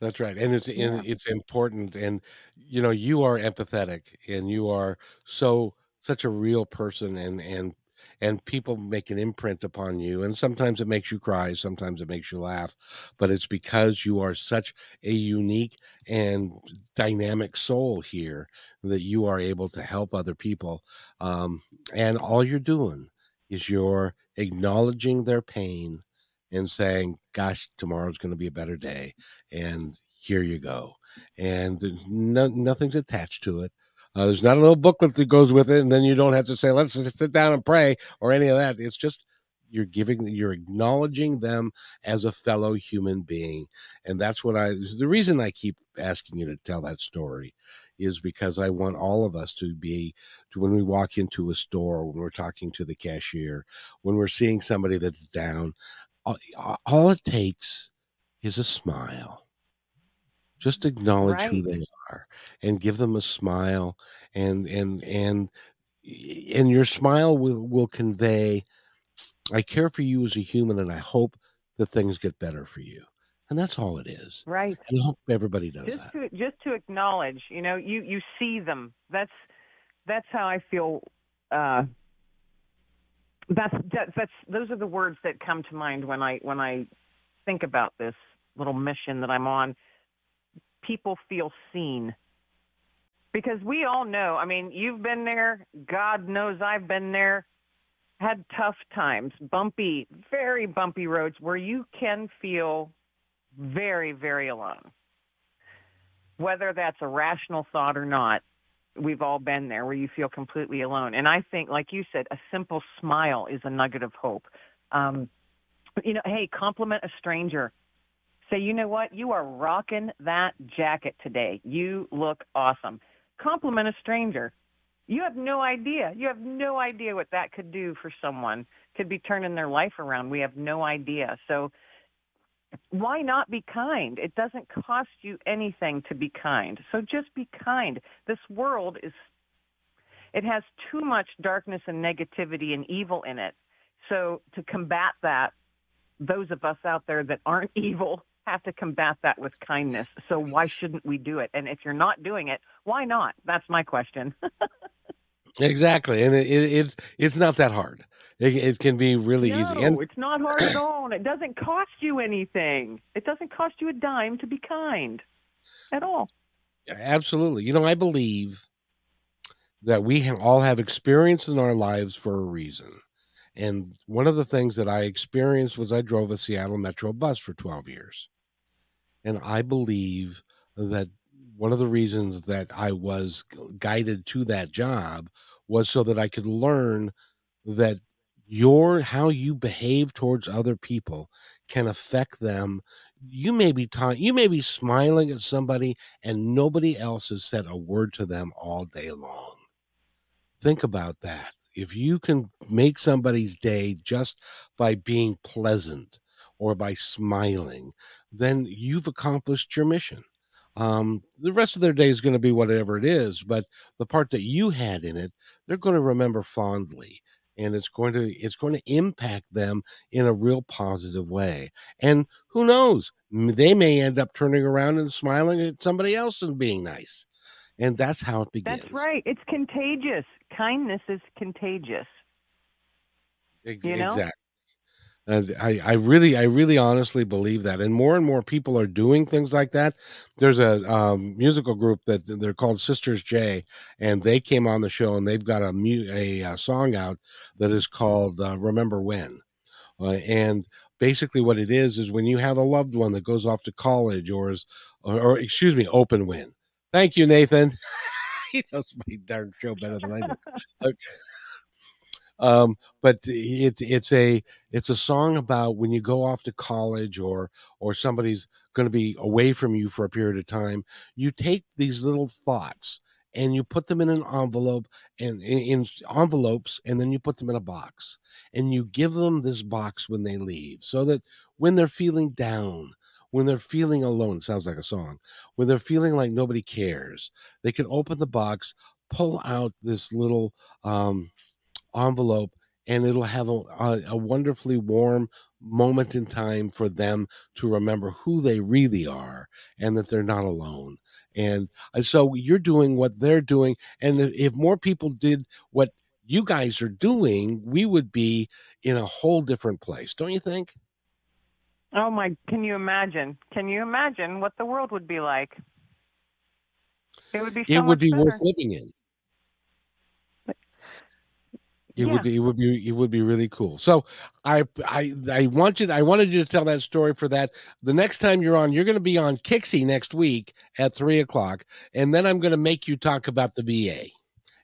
Speaker 1: That's right, and it's yeah. and it's important, and you know you are empathetic, and you are so such a real person, and and and people make an imprint upon you and sometimes it makes you cry sometimes it makes you laugh but it's because you are such a unique and dynamic soul here that you are able to help other people um, and all you're doing is you're acknowledging their pain and saying gosh tomorrow's going to be a better day and here you go and no, nothing's attached to it uh, there's not a little booklet that goes with it, and then you don't have to say, let's sit down and pray or any of that. It's just you're giving, you're acknowledging them as a fellow human being. And that's what I, the reason I keep asking you to tell that story is because I want all of us to be, to when we walk into a store, when we're talking to the cashier, when we're seeing somebody that's down, all, all it takes is a smile just acknowledge right. who they are and give them a smile and and and and your smile will will convey i care for you as a human and i hope that things get better for you. And that's all it is.
Speaker 4: Right.
Speaker 1: And i hope everybody does
Speaker 4: just
Speaker 1: that.
Speaker 4: to, just to acknowledge you know you you see them. That's that's how i feel uh that's that, that's those are the words that come to mind when i when i think about this little mission that i'm on people feel seen. Because we all know, I mean, you've been there, God knows I've been there, had tough times, bumpy, very bumpy roads where you can feel very, very alone. Whether that's a rational thought or not, we've all been there where you feel completely alone. And I think, like you said, a simple smile is a nugget of hope. Um, you know, hey, compliment a stranger say, you know what? You are rocking that jacket today. You look awesome. Compliment a stranger. You have no idea. You have no idea what that could do for someone. Could be turning their life around. We have no idea. So why not be kind? It doesn't cost you anything to be kind. So just be kind. This world is it has too much darkness and negativity and evil in it. So to combat that those of us out there that aren't evil have to combat that with kindness. So why shouldn't we do it? And if you're not doing it, why not? That's my question.
Speaker 1: exactly, and it, it, it's it's not that hard. It, it can be really
Speaker 4: no,
Speaker 1: easy. And
Speaker 4: it's not hard at all. And it doesn't cost you anything. It doesn't cost you a dime to be kind at all.
Speaker 1: absolutely, you know, I believe that we all have experience in our lives for a reason. And one of the things that I experienced was I drove a Seattle Metro bus for 12 years. And I believe that one of the reasons that I was guided to that job was so that I could learn that your how you behave towards other people can affect them. You may be ta- you may be smiling at somebody and nobody else has said a word to them all day long. Think about that. If you can make somebody's day just by being pleasant or by smiling, then you've accomplished your mission. Um, the rest of their day is going to be whatever it is, but the part that you had in it, they're going to remember fondly and it's going to it's going to impact them in a real positive way and who knows they may end up turning around and smiling at somebody else and being nice and that's how it begins
Speaker 4: That's right. It's contagious. Kindness is contagious.
Speaker 1: Ex-
Speaker 4: You know?
Speaker 1: Exactly. And I, I really, I really honestly believe that. And more and more people are doing things like that. There's a um, musical group that they're called Sisters J, and they came on the show and they've got a, mu- a, uh song out that is called uh, Remember When. Uh, and basically, what it is is when you have a loved one that goes off to college or is, or, or excuse me, Open When. Thank you, Nathan. he knows my darn show better than I do. Okay. Um, but it's it's a it's a song about when you go off to college or or somebody's going to be away from you for a period of time. You take these little thoughts and you put them in an envelope and in, in envelopes and then you put them in a box and you give them this box when they leave so that when they're feeling down when they're feeling alone sounds like a song when they're feeling like nobody cares they can open the box pull out this little um, envelope and it'll have a, a, a wonderfully warm moment in time for them to remember who they really are and that they're not alone. And so you're doing what they're doing and if more people did what you guys are doing we would be in a whole different place don't you think
Speaker 4: Oh my! Can you imagine? Can you imagine what the world would be like? It would be. So
Speaker 1: it would be
Speaker 4: better.
Speaker 1: worth living in it would it would be it would be really cool so i i i want you i wanted you to tell that story for that the next time you're on you're going to be on KIXI next week at three o'clock and then i'm going to make you talk about the va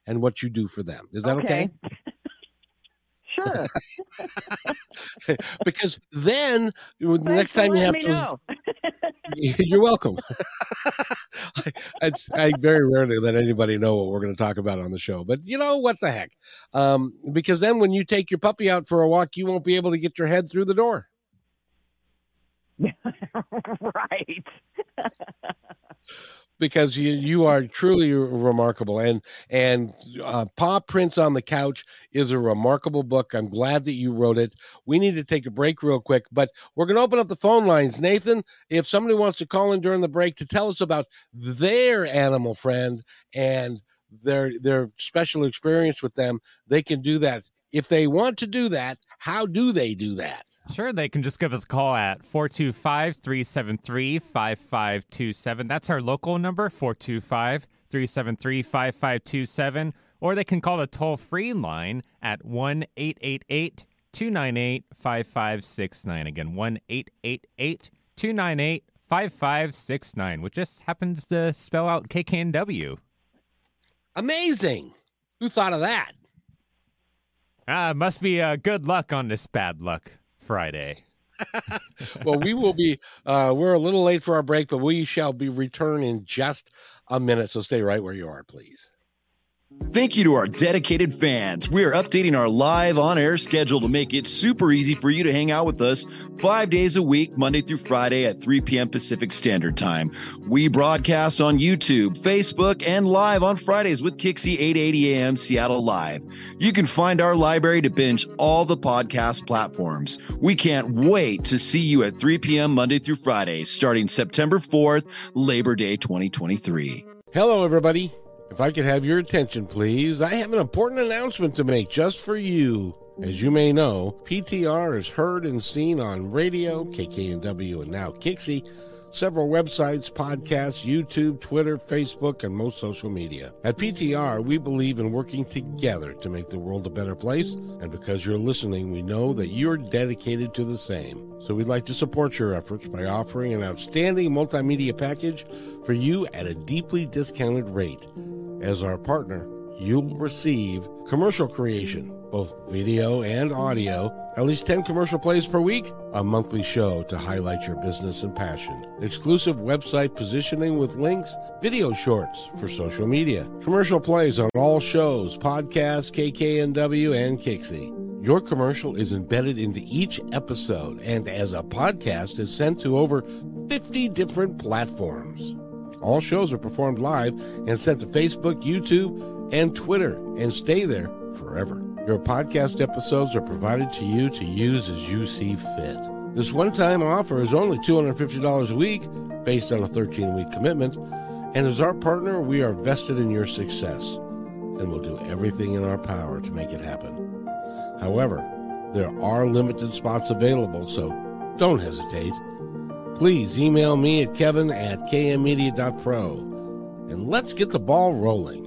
Speaker 1: and what you do for them is that okay,
Speaker 4: Sure.
Speaker 1: because then the next time you have to
Speaker 4: know.
Speaker 1: you're welcome I, it's- I very rarely let anybody know what we're going to talk about on the show but you know what the heck um, because then when you take your puppy out for a walk you won't be able to get your head through the door
Speaker 4: right.
Speaker 1: Because you you are truly remarkable and and uh, paw prints on the couch is a remarkable book. I'm glad that you wrote it. We need to take a break real quick but we're going to open up the phone lines. Nathan if somebody wants to call in during the break to tell us about their animal friend and their their special experience with them they can do that. If they want to do that how do they do that
Speaker 2: Sure, they can just give us a call at 425 373 5527. That's our local number, 425 373 5527. Or they can call the toll free line at 1 888 298 5569. Again, 1 888 298 5569, which just happens to spell out KKNW.
Speaker 1: amazing who thought of that
Speaker 2: Ah, must be uh, good luck on this bad luck Friday.
Speaker 1: well, we will be. Uh, we're a little late for our break, but we shall be return in just a minute. So stay right where you are, please.
Speaker 5: Thank you to our dedicated fans. We are updating our live on air schedule to make it super easy for you to hang out with us five days a week, Monday through Friday at 3 p.m. Pacific Standard Time. We broadcast on YouTube, Facebook, and live on Fridays with KIXI 880 a.m. Seattle Live. You can find our library to binge all the podcast platforms. We can't wait to see you at 3 p.m. Monday through Friday, starting September 4th, Labor Day 2023.
Speaker 1: Hello, everybody. If I could have your attention, please, I have an important announcement to make just for you. As you may know, PTR is heard and seen on radio, KKNW, and now KIXI, several websites, podcasts, YouTube, Twitter, Facebook, and most social media. At PTR, we believe in working together to make the world a better place, and because you're listening, we know that you're dedicated to the same. So we'd like to support your efforts by offering an outstanding multimedia package for you at a deeply discounted rate. As our partner, you'll receive commercial creation, both video and audio, at least 10 commercial plays per week, a monthly show to highlight your business and passion, exclusive website positioning with links, video shorts for social media, commercial plays on all shows, podcasts, KKNW, and KIXI. Your commercial is embedded into each episode and as a podcast is sent to over 50 different platforms. All shows are performed live and sent to Facebook, YouTube, and Twitter and stay there forever. Your podcast episodes are provided to you to use as you see fit. This one time offer is only $250 a week based on a 13 week commitment. And as our partner, we are vested in your success and will do everything in our power to make it happen. However, there are limited spots available, so don't hesitate. Please email me at kevin at kmmedia.pro and let's get the ball rolling.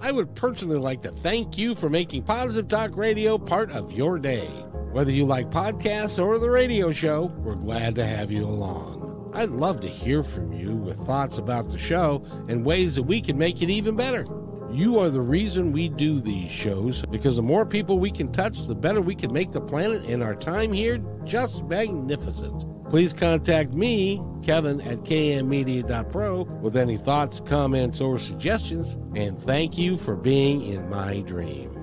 Speaker 1: I would personally like to thank you for making Positive Talk Radio part of your day. Whether you like podcasts or the radio show, we're glad to have you along. I'd love to hear from you with thoughts about the show and ways that we can make it even better. You are the reason we do these shows because the more people we can touch, the better we can make the planet and our time here just magnificent. Please contact me, Kevin at kmmedia.pro, with any thoughts, comments, or suggestions. And thank you for being in my dream.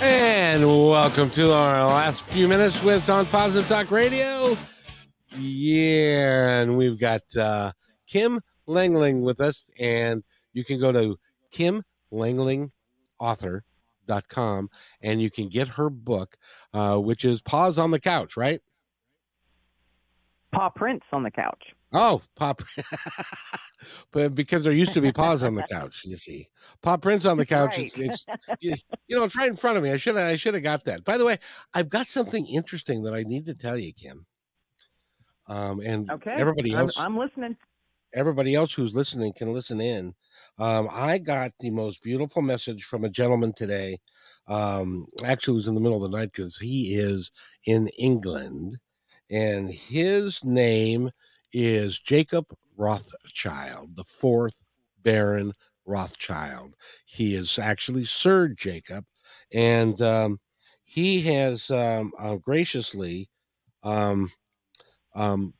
Speaker 1: And welcome to our last few minutes with on Positive Talk Radio. Yeah, and we've got uh, Kim Lengling with us, and you can go to kimlenglingauthor.com and you can get her book, uh, which is Paws on the Couch, right?
Speaker 4: Paw prints on the couch.
Speaker 1: Oh, paw, but because there used to be paws on the couch, you see, paw prints on the couch.
Speaker 4: Right.
Speaker 1: It's, it's you, you know, it's right in front of me. I should have, I should have got that. By the way, I've got something interesting that I need to tell you, Kim. Um, and
Speaker 4: Okay.
Speaker 1: everybody
Speaker 4: I'm-
Speaker 1: else,
Speaker 4: I'm, listening.
Speaker 1: Everybody else who's listening can listen in. Um, I got the most beautiful message from a gentleman today. Um, actually, it was in the middle of the night because he is in England, and his name is Jacob Rothschild, the fourth Baron Rothschild. He is actually Sir Jacob, and um, he has um, uh, graciously um, um,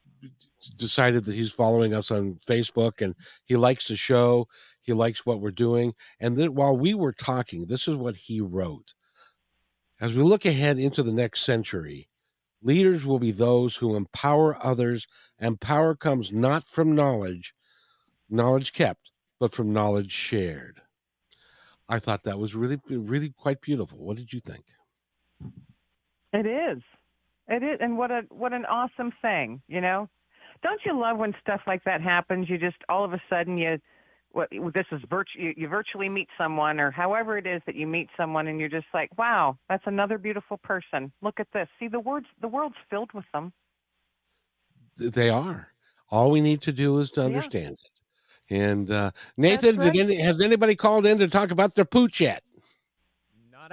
Speaker 1: decided that he's following us on Facebook and he likes the show. He likes what we're doing. And then while we were talking, this is what he wrote. As we look ahead into the next century, leaders will be those who empower others, and power comes not from knowledge, knowledge kept, but from knowledge shared. I thought that was really, really quite beautiful. What did you think?
Speaker 4: It is. It is, and what a what an awesome thing, you know. Don't you love when stuff like that happens? You just all of a sudden you what this is virtu- you, you virtually meet someone or however it is that you meet someone and you're just like wow that's another beautiful person look at this see the words the world's filled with them
Speaker 1: they are all we need to do is to
Speaker 4: Yeah.
Speaker 1: understand it and uh nathan
Speaker 4: right.
Speaker 1: did any, has anybody called in to talk about their pooch yet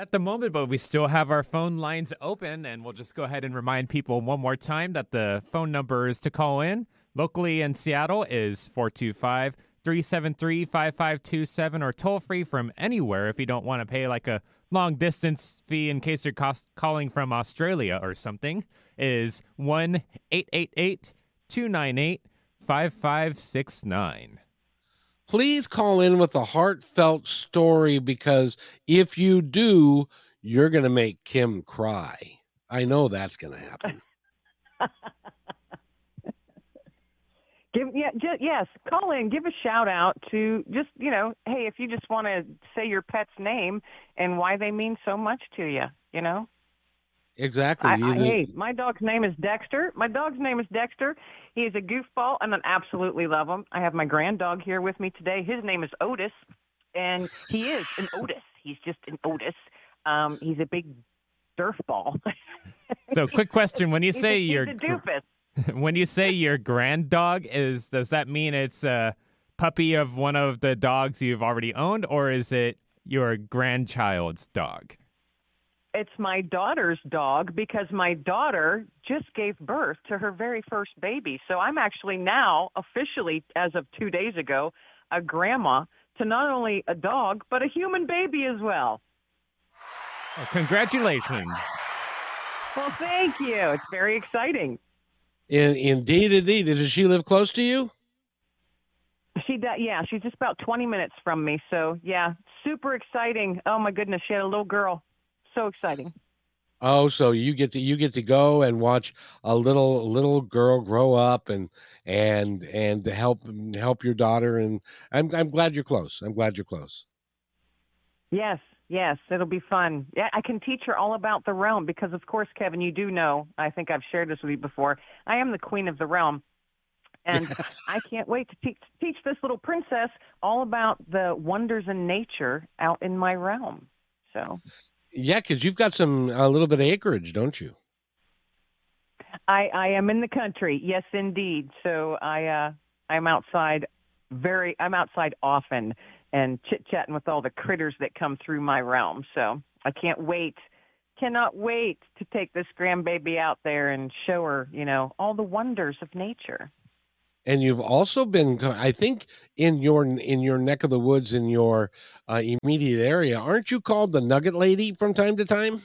Speaker 2: at the moment, but we still have our phone lines open, and we'll just go ahead and remind people one more time that the phone numbers to call in locally in Seattle is 425 373 5527 or toll free from anywhere if you don't want to pay like a long distance fee in case you're cost- calling from Australia or something is 1 888 298 5569.
Speaker 1: Please call in with a heartfelt story because if you do you're gonna make kim cry i know that's gonna happen
Speaker 4: Give yeah, yes, call in, give a shout out to just you know, hey, if you just want to say your pet's name and why they mean so much to you, you know.
Speaker 1: Exactly
Speaker 4: I, I, hey, my dog's name is Dexter. My dog's name is Dexter. He is a goofball, and I absolutely love him. I have my grand dog here with me today. His name is Otis, and he is an Otis. He's just an Otis. Um, he's a big surf ball.
Speaker 2: So, quick question: When you
Speaker 4: He's
Speaker 2: say
Speaker 4: a, he's
Speaker 2: your
Speaker 4: a doofus.
Speaker 2: when you say your grand dog is does that mean it's a puppy of one of the dogs you've already owned or is it your grandchild's dog
Speaker 4: It's my daughter's dog because my daughter just gave birth to her very first baby. So I'm actually now officially, as of two days ago, a grandma to not only a dog, but a human baby as well.
Speaker 2: oh, congratulations
Speaker 4: Well, thank you. It's very exciting.
Speaker 1: in, indeed indeed does she live close to you
Speaker 4: She does, yeah, she's just about 20 minutes from me. So, yeah, super exciting. Oh, my goodness. She had a little girl. So exciting.
Speaker 1: Oh, so you get to you get to go and watch a little little girl grow up and and and to help help your daughter and I'm I'm glad you're close. I'm glad you're close.
Speaker 4: Yes, yes, it'll be fun. Yeah, I can teach her all about the realm because, of course, Kevin, you do know. I think I've shared this with you before. I am the queen of the realm, and I can't wait to teach teach this little princess all about the wonders in nature out in my realm. So
Speaker 1: Yeah, because you've got some a little bit of acreage, don't you?
Speaker 4: I I am in the country. Yes, indeed. So I uh I'm outside very I'm outside often and chit chatting with all the critters that come through my realm. So I can't wait cannot wait to take this grandbaby out there and show her, you know, all the wonders of nature.
Speaker 1: And you've also been, I think, in your in your neck of the woods in your uh, immediate area. Aren't you called the Nugget Lady from time to time?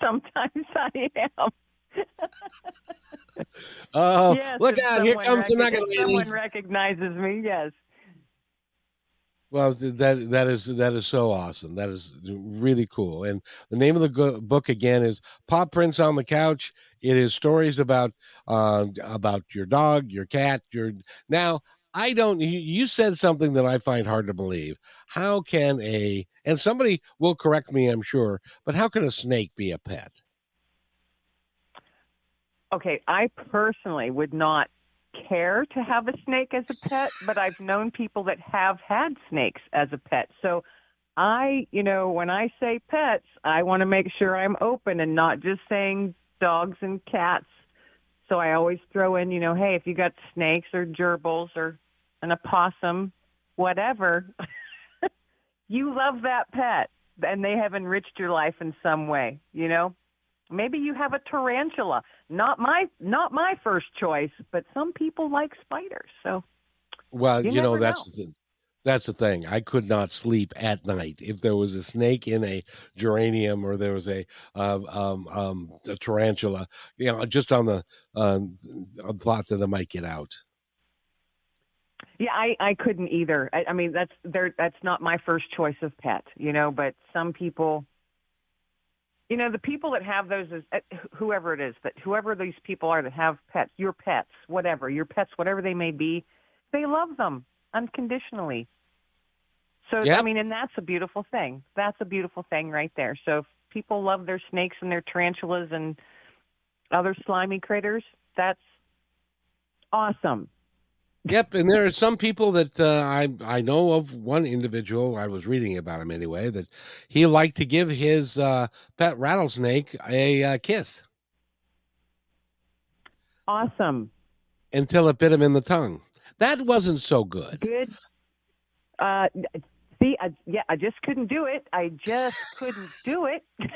Speaker 4: Sometimes I am.
Speaker 1: Oh,
Speaker 4: yes,
Speaker 1: look out! Here comes the Nugget Lady.
Speaker 4: Someone recognizes me. Yes.
Speaker 1: Well, that that is that is so awesome. That is really cool. And the name of the book again is "Paw Prints on the Couch. It is stories about uh, about your dog, your cat, your. Now, I don't. You said something that I find hard to believe. How can a and somebody will correct me, I'm sure, but how can a snake be a pet?
Speaker 4: Okay, I personally would not care to have a snake as a pet, but I've known people that have had snakes as a pet. So I, you know, when I say pets, I want to make sure I'm open and not just saying dogs and cats. So I always throw in, you know, hey, if you got snakes or gerbils or an opossum, whatever, you love that pet and they have enriched your life in some way, you know? Maybe you have a tarantula. Not my not my first choice, but some people like spiders. So
Speaker 1: Well,
Speaker 4: You
Speaker 1: you, know that's
Speaker 4: know.
Speaker 1: the thing. That's the thing. I could not sleep at night if there was a snake in a geranium or there was a uh, um, um, a tarantula. You know, just on the um, thought that it might get out.
Speaker 4: yeah, I I couldn't either. I, I mean, that's there. That's not my first choice of pet, you know. But some people, you know, the people that have those is uh, whoever it is, that whoever these people are that have pets, your pets, whatever your pets, whatever they may be, they love them unconditionally. So I mean, and that's a beautiful thing. That's a beautiful thing right there. So if people love their snakes and their tarantulas and other slimy critters, that's awesome.
Speaker 1: Yep, and there are some people that uh, I I know of one individual. I was reading about him anyway that he liked to give his uh, pet rattlesnake a uh, kiss
Speaker 4: Awesome.
Speaker 1: until it bit him in the tongue. That wasn't so good.
Speaker 4: Good. Uh, see, I, yeah, I just couldn't do it. I just couldn't do it.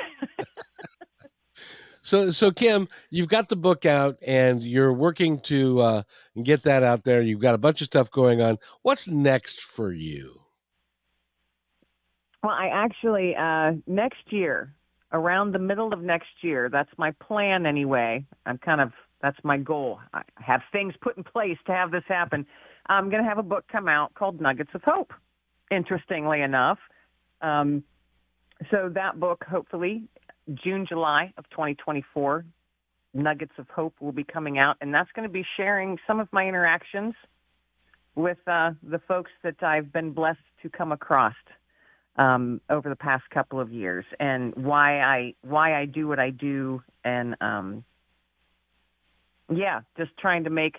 Speaker 1: So so Kim, you've got the book out and you're working to uh, get that out there. You've got a bunch of stuff going on. What's next for you?
Speaker 4: Well, I actually uh, next year, around the middle of next year, that's my plan anyway. I'm kind of that's my goal. I have things put in place to have this happen. I'm going to have a book come out called Nuggets of Hope. Interestingly enough, um, so that book, hopefully, June, July of 2024, Nuggets of Hope will be coming out, and that's going to be sharing some of my interactions with uh, the folks that I've been blessed to come across um, over the past couple of years, and why I why I do what I do, and um, yeah, just trying to make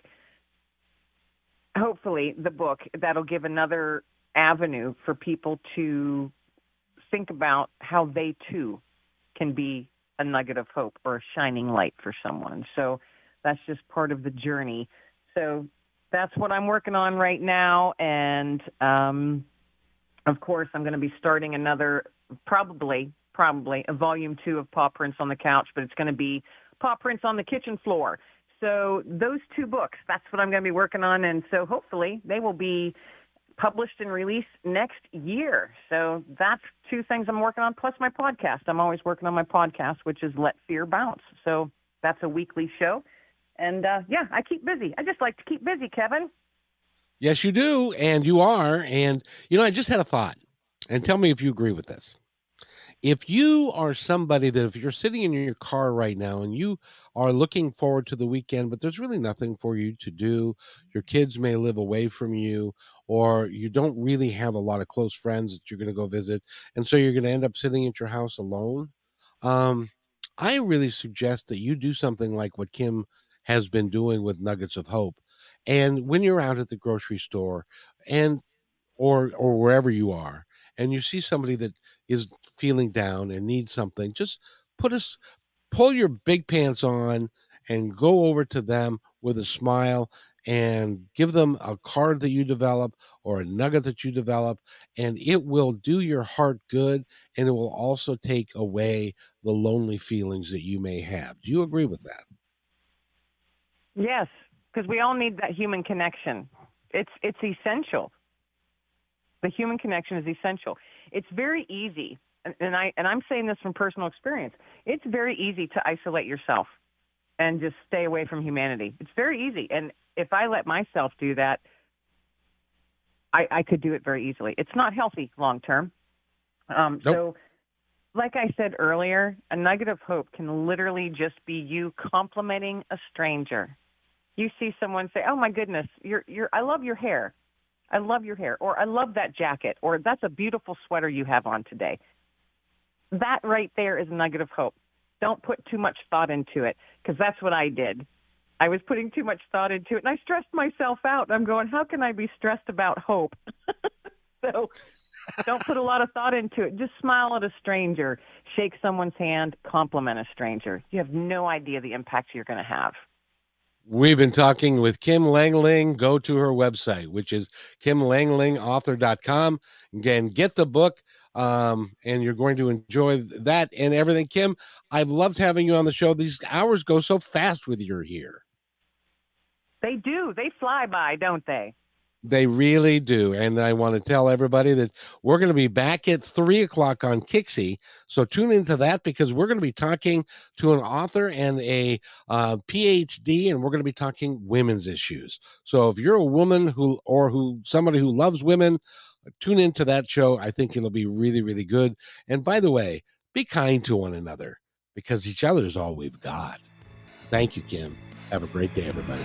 Speaker 4: hopefully the book that'll give another avenue for people to think about how they too can be a nugget of hope or a shining light for someone. So that's just part of the journey. So that's what I'm working on right now. And um, of course, I'm going to be starting another, probably, probably a volume two of Paw Prints on the Couch, but it's going to be Paw Prints on the Kitchen Floor. So those two books, that's what I'm going to be working on. And so hopefully they will be published and released next year. So that's two things I'm working on, plus my podcast. I'm always working on my podcast, which is Let Fear Bounce. So that's a weekly show. And uh, yeah, I keep busy. I just like to keep busy, Kevin.
Speaker 1: Yes, you do, and you are. And you know, I just had a thought, and tell me if you agree with this. If you are somebody that if you're sitting in your car right now and you are looking forward to the weekend, but there's really nothing for you to do, your kids may live away from you, or you don't really have a lot of close friends that you're going to go visit, and so you're going to end up sitting at your house alone. Um, I really suggest that you do something like what Kim has been doing with Nuggets of Hope. And when you're out at the grocery store and or or wherever you are and you see somebody that is feeling down and needs something, just put us pull your big pants on and go over to them with a smile and give them a card that you develop or a nugget that you develop and it will do your heart good and it will also take away the lonely feelings that you may have. Do you agree with that?
Speaker 4: Yes, because we all need that human connection. It's it's essential. The human connection is essential. It's very easy, and, I and I'm saying this from personal experience. It's very easy to isolate yourself and just stay away from humanity. It's very easy, and if I let myself do that, I, I could do it very easily. It's not healthy long term. Um,
Speaker 1: Nope.
Speaker 4: So, like I said earlier, a nugget of hope can literally just be you complimenting a stranger. You see someone say, "Oh my goodness, you're you're I love your hair. I love your hair," or "I love that jacket," or "That's a beautiful sweater you have on today." That right there is a nugget of hope. Don't put too much thought into it because that's what I did. I was putting too much thought into it and I stressed myself out. I'm going, how can I be stressed about hope? so don't put a lot of thought into it. Just smile at a stranger, shake someone's hand, compliment a stranger. You have no idea the impact you're going to have.
Speaker 1: We've been talking with Kim Lengling. Go to her website, which is kimlenglingauthor.com. Again, get the book, um, and you're going to enjoy that and everything. Kim, I've loved having you on the show. These hours go so fast with you here.
Speaker 4: They do. They fly by, don't they?
Speaker 1: They really do. And I want to tell everybody that we're going to be back at three o'clock on KIXI. So tune into that because we're going to be talking to an author and a uh, PhD, and we're going to be talking women's issues. So if you're a woman who, or who, somebody who loves women, tune into that show. I think it'll be really, really good. And by the way, be kind to one another because each other is all we've got. Thank you, Kim. Have a great day, everybody.